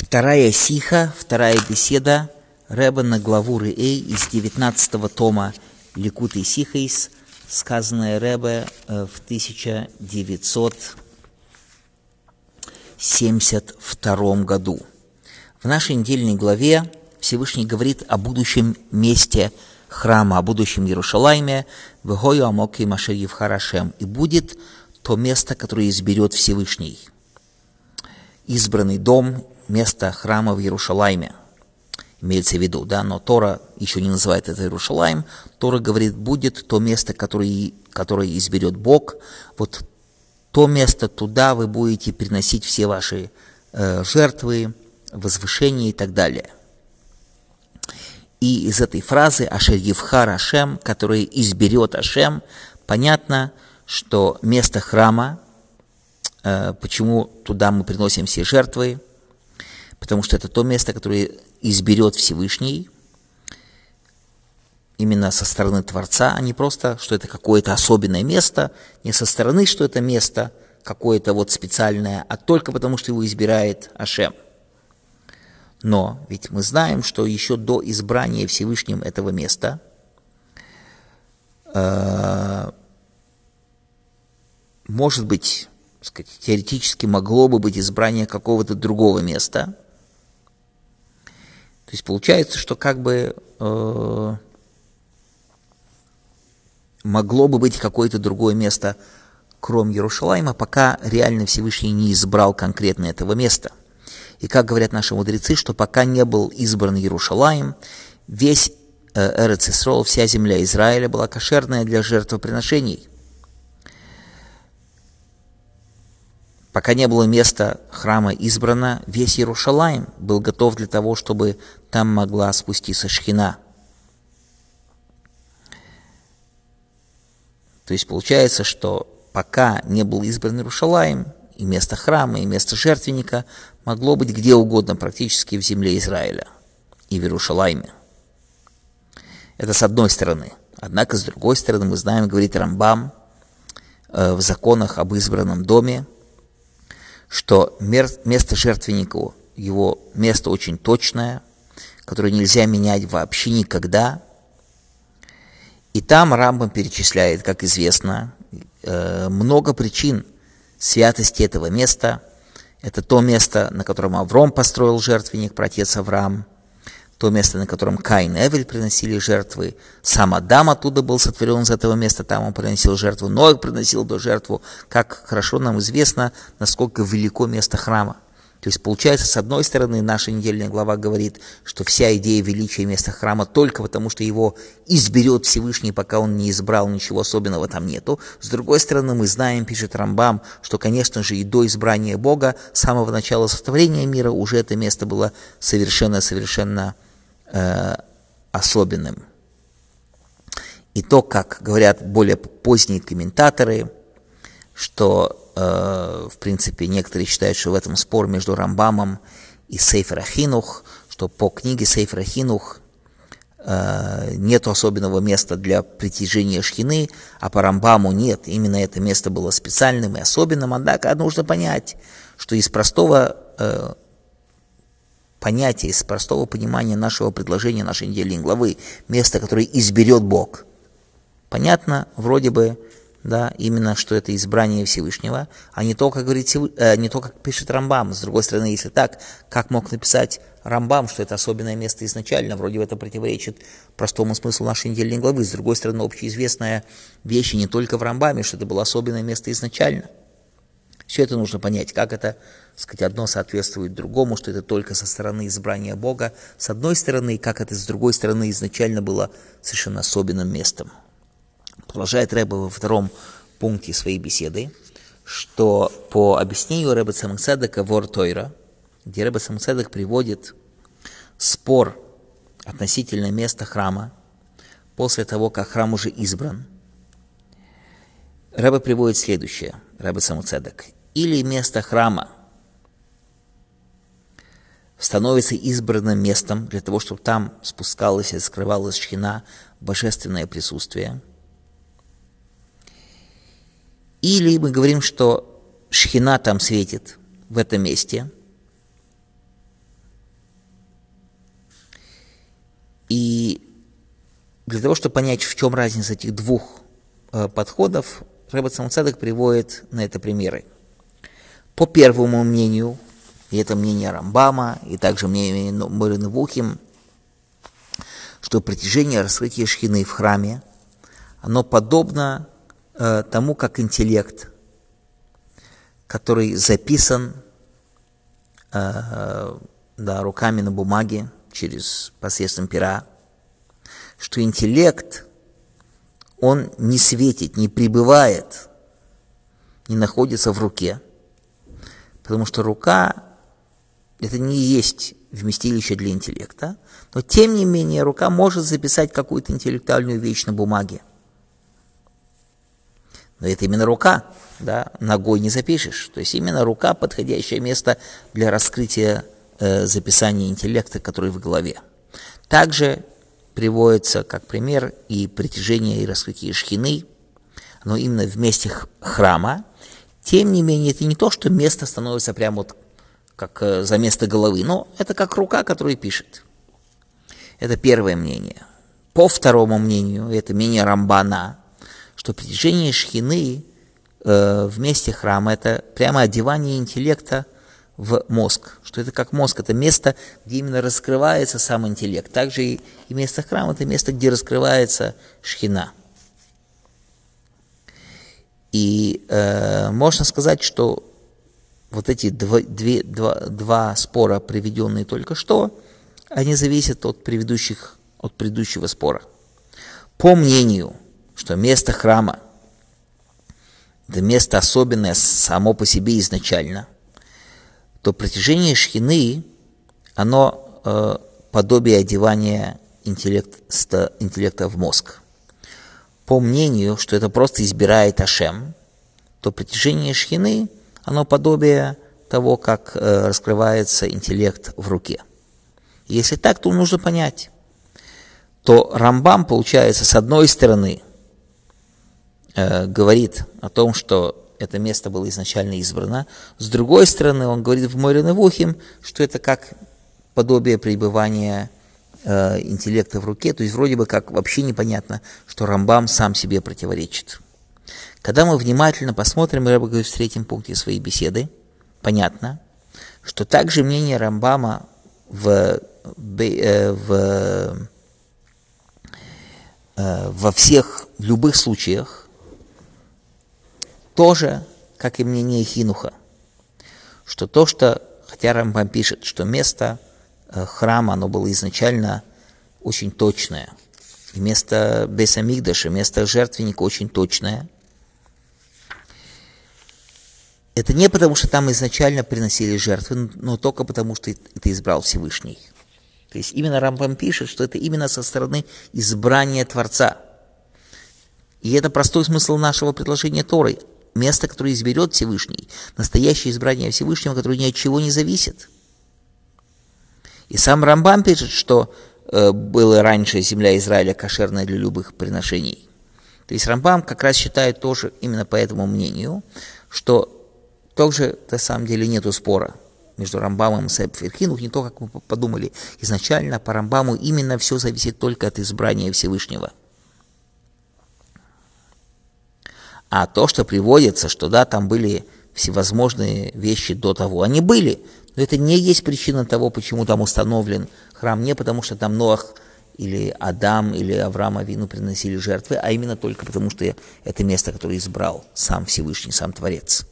Вторая сиха, вторая беседа Рэба на главу Риэй из 19 тома Ликуты Сихейс, сказанная Рэбе э, в 1972 году. В нашей недельной главе Всевышний говорит о будущем месте храма, о будущем Иерушалайме, в Гою Амоки Машер Евхарашем, и будет то место, которое изберет Всевышний. Избранный дом, место храма в Иерушалайме. Имеется в виду, да, но Тора еще не называет это Иерушалайм. Тора говорит, будет то место, которое, которое изберет Бог. Вот то место, туда вы будете приносить все ваши э, жертвы, возвышения и так далее. И из этой фразы «Ашер Евхар Ашем», которая изберет Ашем, понятно, что место храма, почему туда мы приносим все жертвы, потому что это то место, которое изберет Всевышний, именно со стороны Творца, а не просто, что это какое-то особенное место, не со стороны, что это место какое-то вот специальное, а только потому, что его избирает Ашем. Но ведь мы знаем, что еще до избрания Всевышним этого места э, может быть, сказать, теоретически могло бы быть избрание какого-то другого места – то есть получается, что как бы э, могло бы быть какое-то другое место, кроме Иерушалайма, пока реально Всевышний не избрал конкретно этого места. И как говорят наши мудрецы, что пока не был избран Иерушалаем, весь э, Эрец Исрол, вся земля Израиля была кошерная для жертвоприношений – Пока не было места храма избрано, весь Иерушалаем был готов для того, чтобы там могла спуститься шхина. То есть получается, что пока не был избран Иерушалаем, и место храма, и место жертвенника могло быть где угодно, практически в земле Израиля и в Иерушалайме. Это с одной стороны. Однако, с другой стороны, мы знаем, говорит Рамбам э, в законах об избранном доме – что место жертвенника, его место очень точное, которое нельзя менять вообще никогда. И там Рамбам перечисляет, как известно, э, много причин святости этого места. Это то место, на котором Авром построил жертвенник, протец Авраам – то место, на котором Каин и Эвель приносили жертвы. Сам Адам оттуда был сотворен из этого места, там он приносил жертву, Ноах приносил до жертву. Как хорошо нам известно, насколько велико место храма. То есть получается, с одной стороны, наша недельная глава говорит, что вся идея величия места храма только потому, что его изберет Всевышний, пока он не избрал, ничего особенного там нету. С другой стороны, мы знаем, пишет Рамбам, что, конечно же, и до избрания Бога, с самого начала сотворения мира уже это место было совершенно-совершенно э, особенным. И то, как говорят более поздние комментаторы, что, э, в принципе, некоторые считают, что в этом спор между Рамбамом и Сейфер Ахинух, что по книге Сейфер Ахинух э, нет особенного места для притяжения шхины, а по Рамбаму нет. Именно это место было специальным и особенным. Однако нужно понять, что из простого э, понятие, из простого понимания нашего предложения, нашей недельной главы, место, которое изберет Бог. Понятно, вроде бы, да, именно, что это избрание Всевышнего, а не то, как говорит, э, не то, как пишет Рамбам. С другой стороны, если так, как мог написать Рамбам, что это особенное место изначально, вроде бы это противоречит простому смыслу нашей недельной главы. С другой стороны, общеизвестная вещь не только в Рамбаме, что это было особенное место изначально – все это нужно понять, как это, сказать, одно соответствует другому, что это только со стороны избрания Бога, с одной стороны, как это с другой стороны изначально было совершенно особенным местом. Продолжает Рэба во втором пункте своей беседы, что по объяснению Рэба Самцедека Вор Тойра, где Рэба Самцедек приводит спор относительно места храма после того, как храм уже избран, Рэба приводит следующее, Рэба Самуцедек или место храма становится избранным местом для того, чтобы там спускалась и скрывалась шхина, божественное присутствие. Или мы говорим, что шхина там светит в этом месте. И для того, чтобы понять, в чем разница этих двух э, подходов, Рэббет Самуцадок приводит на это примеры – по первому мнению, и это мнение Рамбама, и также мнение Морины Вухим, что притяжение раскрытия шхины в храме, оно подобно э, тому, как интеллект, который записан э, да, руками на бумаге через посредством пера, что интеллект, он не светит, не пребывает, не находится в руке. Потому что рука – это не есть вместилище для интеллекта, но тем не менее рука может записать какую-то интеллектуальную вещь на бумаге. Но это именно рука, да, ногой не запишешь. То есть именно рука – подходящее место для раскрытия э, записания интеллекта, который в голове. Также приводится как пример и притяжение и раскрытие шхины, но именно в месте храма. Тем не менее, это не то, что место становится прямо вот как э, за место головы, но это как рука, которая пишет. Это первое мнение. По второму мнению, это мнение Рамбана, что притяжение шхины э, в месте храма – это прямо одевание интеллекта – в мозг, что это как мозг, это место, где именно раскрывается сам интеллект. Также и, и место храма – это место, где раскрывается шхина. И э, можно сказать, что вот эти два, две, два, два спора, приведенные только что, они зависят от предыдущих, от предыдущего спора. По мнению, что место храма – это место особенное само по себе изначально – то протяжение оно э, подобие одевания интеллекта, интеллекта в мозг. По мнению, что это просто избирает Ашем, то притяжение шхины, оно подобие того, как э, раскрывается интеллект в руке. Если так, то нужно понять, то Рамбам, получается, с одной стороны, э, говорит о том, что это место было изначально избрано. С другой стороны, он говорит в море Невухим, что это как подобие пребывания э, интеллекта в руке, то есть вроде бы как вообще непонятно, что Рамбам сам себе противоречит. Когда мы внимательно посмотрим, я говорю в третьем пункте своей беседы, понятно, что также мнение Рамбама в, э, в, э, во всех, в любых случаях, тоже, как и мнение Хинуха, что то, что, хотя Рамбам пишет, что место храма, оно было изначально очень точное, и место Бесамигдаша, место жертвенника очень точное, это не потому, что там изначально приносили жертвы, но только потому, что это избрал Всевышний. То есть именно Рамбам пишет, что это именно со стороны избрания Творца. И это простой смысл нашего предложения Торы место, которое изберет Всевышний, настоящее избрание Всевышнего, которое ни от чего не зависит. И сам Рамбам пишет, что э, была раньше земля Израиля кошерная для любых приношений. То есть Рамбам как раз считает тоже именно по этому мнению, что тоже на самом деле нету спора между Рамбамом и Сэб Ферхинух, не то, как мы подумали изначально, по Рамбаму именно все зависит только от избрания Всевышнего – А то, что приводится, что да, там были всевозможные вещи до того, они были, но это не есть причина того, почему там установлен храм, не потому что там Ноах или Адам или Авраам Авину приносили жертвы, а именно только потому, что это место, которое избрал сам Всевышний, сам Творец.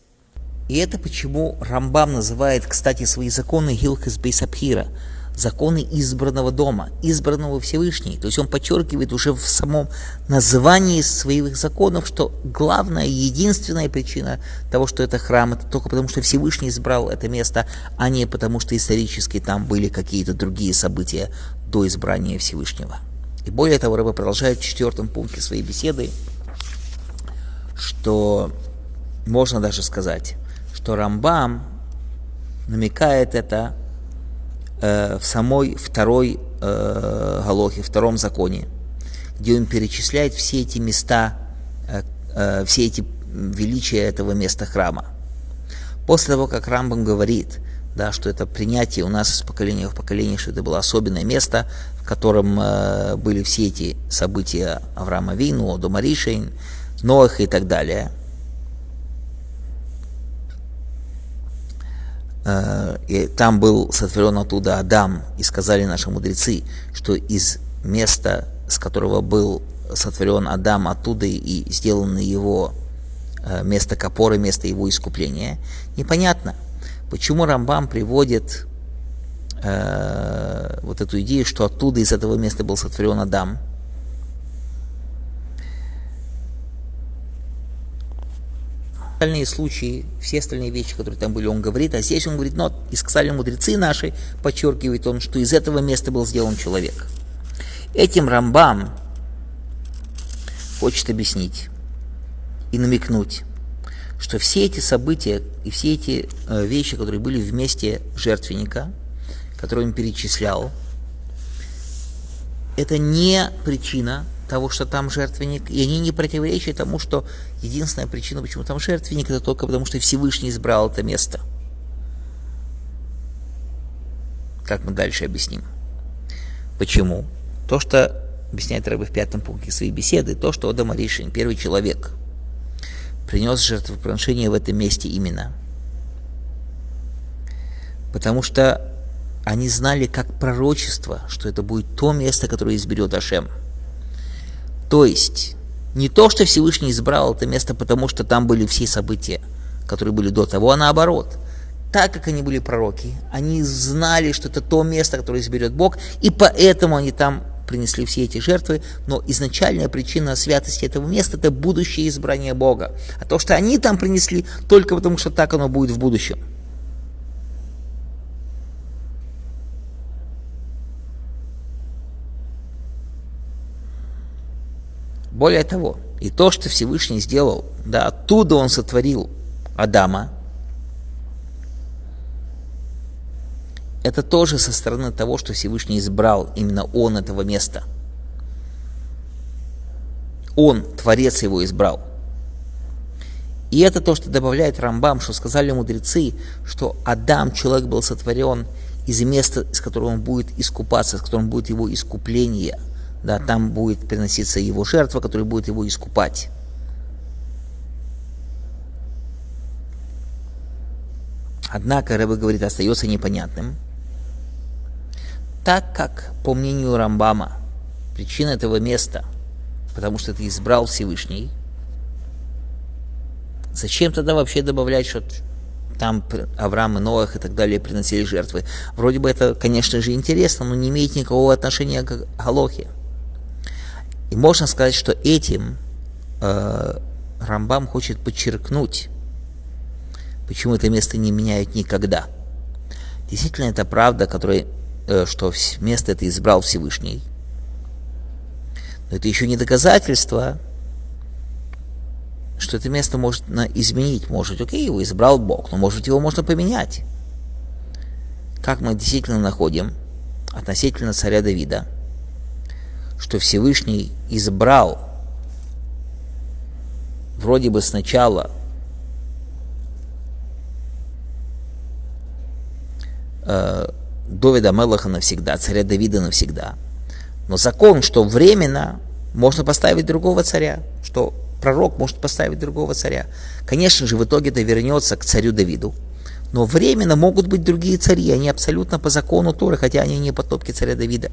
И это почему Рамбам называет, кстати, свои законы Гилхас Бейсабхира – законы избранного дома, избранного Всевышней. То есть он подчеркивает уже в самом названии своих законов, что главная, единственная причина того, что это храм, это только потому, что Всевышний избрал это место, а не потому, что исторически там были какие-то другие события до избрания Всевышнего. И более того, Рыба продолжает в четвертом пункте своей беседы, что можно даже сказать, что Рамбам намекает это в самой второй э, Галохе, втором законе, где он перечисляет все эти места, э, э, все эти величия этого места храма. После того, как Рамбам говорит, да, что это принятие у нас из поколения в поколение, что это было особенное место, в котором э, были все эти события Авраама Вину, Домаришейн, Ноах и так далее. И там был сотворен оттуда Адам, и сказали наши мудрецы, что из места, с которого был сотворен Адам, оттуда и сделано его э, место копоры, место его искупления. Непонятно, почему Рамбам приводит э, вот эту идею, что оттуда, из этого места был сотворен Адам. Остальные случаи, все остальные вещи, которые там были, он говорит, а здесь он говорит, но и сказали мудрецы наши, подчеркивает он, что из этого места был сделан человек. Этим Рамбам хочет объяснить и намекнуть, что все эти события и все эти э, вещи, которые были вместе жертвенника, которые он перечислял, это не причина того, что там жертвенник, и они не противоречат тому, что единственная причина, почему там жертвенник, это только потому, что Всевышний избрал это место. Как мы дальше объясним. Почему? То, что объясняет Рэбе в пятом пункте своей беседы, то, что Адам Аришин, первый человек, принес жертвоприношение в этом месте именно. Потому что они знали как пророчество, что это будет то место, которое изберет Ашем – то есть, не то, что Всевышний избрал это место, потому что там были все события, которые были до того, а наоборот. Так как они были пророки, они знали, что это то место, которое изберет Бог, и поэтому они там принесли все эти жертвы, но изначальная причина святости этого места – это будущее избрание Бога. А то, что они там принесли, только потому что так оно будет в будущем – Более того, и то, что Всевышний сделал, да, оттуда он сотворил Адама, это тоже со стороны того, что Всевышний избрал именно он этого места. Он, Творец его, избрал. И это то, что добавляет Рамбам, что сказали мудрецы, что Адам, человек, был сотворен из места, из которого он будет искупаться, с которым будет его искупление – да, там будет приноситься его жертва, которая будет его искупать. Однако, Рэбе говорит, остается непонятным, так как, по мнению Рамбама, причина этого места, потому что ты избрал Всевышний, зачем тогда вообще добавлять, что там Авраам и Ноах и так далее приносили жертвы? Вроде бы это, конечно же, интересно, но не имеет никакого отношения к Галохе. И можно сказать, что этим э, Рамбам хочет подчеркнуть, почему это место не меняют никогда. Действительно, это правда, которая, э, что место это избрал Всевышний. Но это еще не доказательство, что это место можно изменить. Может, окей, его избрал Бог, но может его можно поменять. Как мы действительно находим относительно царя Давида – что Всевышний избрал вроде бы сначала э, Довида Мелаха навсегда, царя Давида навсегда. Но закон, что временно можно поставить другого царя, что пророк может поставить другого царя. Конечно же, в итоге это вернется к царю Давиду. Но временно могут быть другие цари, они абсолютно по закону Торы, хотя они не потомки царя Давида.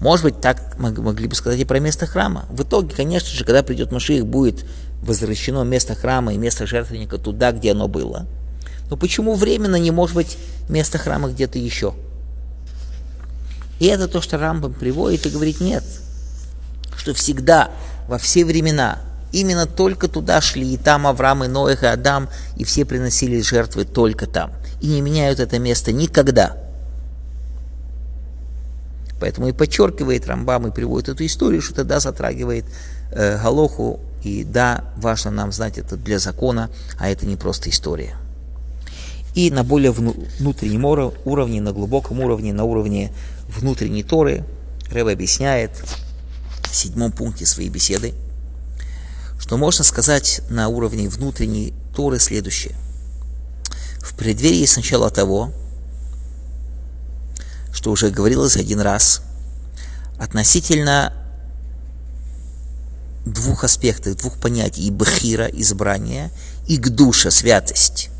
Может быть, так могли бы сказать и про место храма. В итоге, конечно же, когда придет Машиих, будет возвращено место храма и место жертвенника туда, где оно было. Но почему временно не может быть место храма где-то еще? И это то, что Рамбам приводит и говорит, нет, что всегда, во все времена, именно только туда шли, и там Авраам, и Ноэх, и Адам, и все приносили жертвы только там. И не меняют это место никогда – Поэтому и подчеркивает Рамбам и приводит эту историю, что тогда затрагивает э, Галоху. И да, важно нам знать это для закона, а это не просто история. И на более внутреннем уровне, на глубоком уровне, на уровне внутренней Торы, Рэб объясняет в седьмом пункте своей беседы, что можно сказать на уровне внутренней Торы следующее. В преддверии сначала того, что уже говорилось один раз, относительно двух аспектов, двух понятий, и бхира, избрание, и гдуша, святость.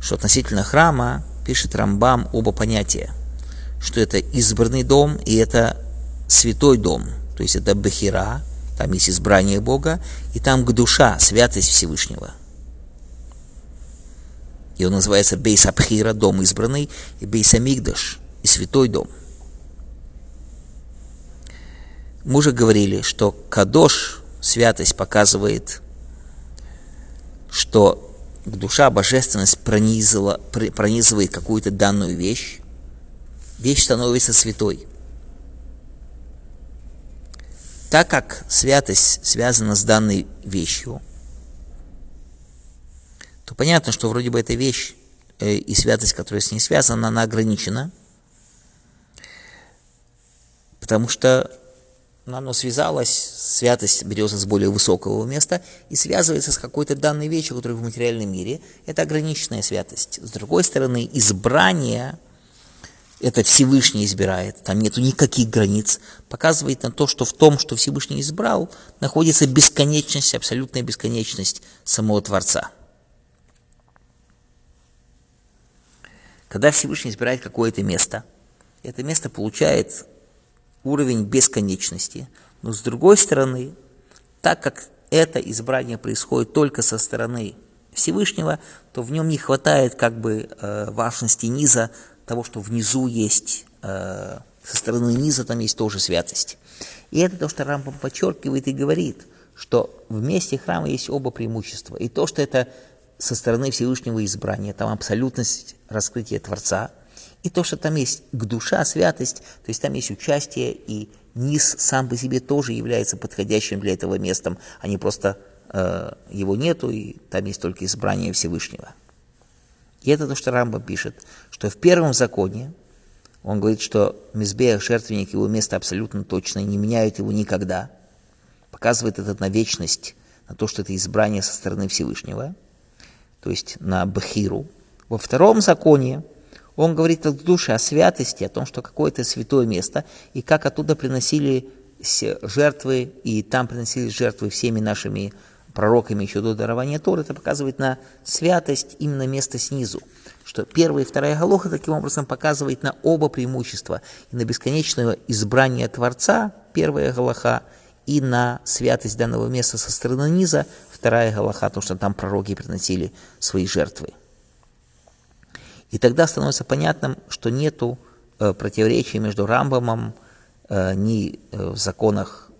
Что относительно храма, пишет Рамбам оба понятия, что это избранный дом и это святой дом, то есть это бхира, там есть избрание Бога, и там гдуша, святость Всевышнего. И он называется Бейс Абхира, дом избранный, и Бейс Амигдаш, и святой дом – мы уже говорили, что Кадош, святость, показывает, что душа, божественность пронизывала, пронизывает какую-то данную вещь, вещь становится святой. Так как святость связана с данной вещью, то понятно, что вроде бы эта вещь э, и святость, которая с ней связана, она ограничена, потому что оно связалось, святость берется с более высокого места и связывается с какой-то данной вещью, которая в материальном мире. Это ограниченная святость. С другой стороны, избрание, это Всевышний избирает, там нету никаких границ, показывает на то, что в том, что Всевышний избрал, находится бесконечность, абсолютная бесконечность самого Творца. Когда Всевышний избирает какое-то место, это место получает уровень бесконечности. Но с другой стороны, так как это избрание происходит только со стороны Всевышнего, то в нем не хватает как бы э, важности низа, того, что внизу есть, э, со стороны низа там есть тоже святость. И это то, что Рамбам подчеркивает и говорит, что в месте храма есть оба преимущества. И то, что это со стороны Всевышнего избрания, там абсолютность раскрытия Творца – и то, что там есть к душа, святость, то есть там есть участие, и низ сам по себе тоже является подходящим для этого местом, а не просто э, его нету, и там есть только избрание Всевышнего. И это то, что Рамба пишет, что в первом законе он говорит, что Мизбех, жертвенник, его место абсолютно точно, не меняют его никогда. Показывает это на вечность, на то, что это избрание со стороны Всевышнего, то есть на Бахиру. Во втором законе он говорит о душе, о святости, о том, что какое-то святое место, и как оттуда приносили жертвы, и там приносили жертвы всеми нашими пророками еще до дарования Торы, это показывает на святость именно места снизу. Что первая и вторая Галоха таким образом показывает на оба преимущества. И на бесконечное избрание Творца, первая Галаха, и на святость данного места со стороны низа, вторая Галаха, то, что там пророки приносили свои жертвы. И тогда становится понятным, что нету э, противоречия между Рамбамом э, ни э, в законах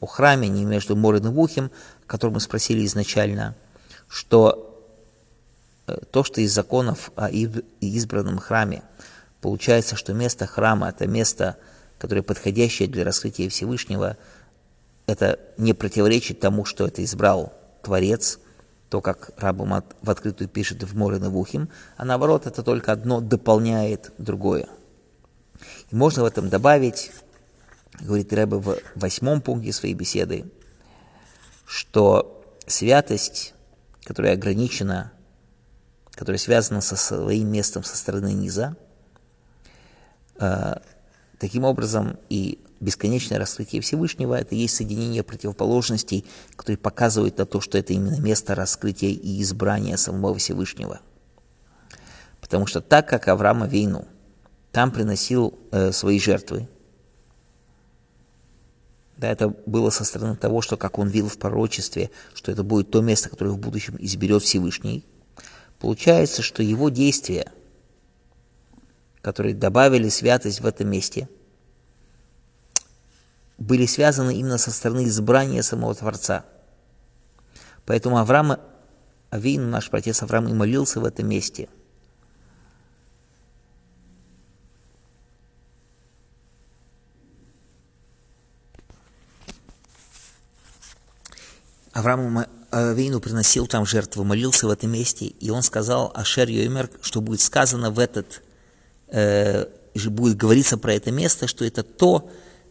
о храме, ни между Морин и Вухим, который мы спросили изначально, что то, что из законов о избранном храме получается, что место храма – это место, которое подходящее для раскрытия Всевышнего, это не противоречит тому, что это избрал Творец – то, как Рабам в открытую пишет в море Навухим, а наоборот, это только одно дополняет другое. И можно в этом добавить, говорит Рэбе в восьмом пункте своей беседы, что святость, которая ограничена, которая связана со своим местом со стороны низа, э, таким образом и бесконечное раскрытие Всевышнего, это есть соединение противоположностей, которые показывают на то, что это именно место раскрытия и избрания самого Всевышнего. Потому что так как Авраам Вейну там приносил э, свои жертвы, да, это было со стороны того, что, как он видел в пророчестве, что это будет то место, которое в будущем изберет Всевышний, получается, что его действия, которые добавили святость в этом месте – были связаны именно со стороны избрания самого Творца. Поэтому Авраам, Авин, наш отец Авраам, и молился в этом месте. Авраам Авину приносил там жертву, молился в этом месте, и он сказал Ашер Йоймер, что будет сказано в этот, э, будет говориться про это место, что это то,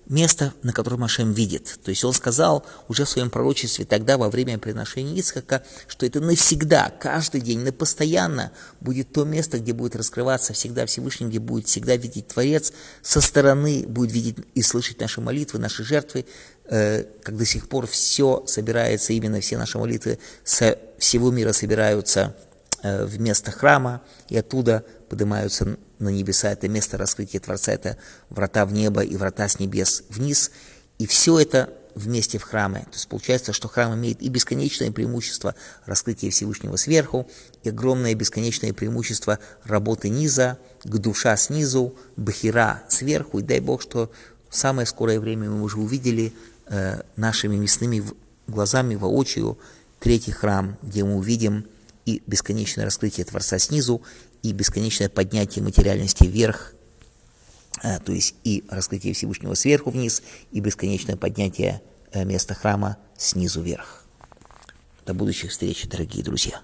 место, на котором Ашем видит. То есть он сказал уже в своем пророчестве тогда, во время приношения Ицхака, что это навсегда, каждый день, на постоянно будет то место, где будет раскрываться всегда Всевышний, где будет всегда видеть Творец, со стороны будет видеть и слышать наши молитвы, наши жертвы, э, как до сих пор все собирается, именно все наши молитвы со всего мира собираются э, в место храма, и оттуда поднимаются на небеса, это место раскрытия Творца, это врата в небо и врата с небес вниз. И все это вместе в храме. То есть получается, что храм имеет и бесконечное преимущество раскрытия Всевышнего сверху, и огромное бесконечное преимущество работы низа, к душа снизу, бахира сверху. И дай Бог, что в самое скорое время мы уже увидели э, нашими мясными глазами воочию третий храм, где мы увидим и бесконечное раскрытие Творца снизу, и бесконечное поднятие материальности вверх, а, то есть и раскрытие Всевышнего сверху вниз, и бесконечное поднятие э, места храма снизу вверх. До будущих встреч, дорогие друзья.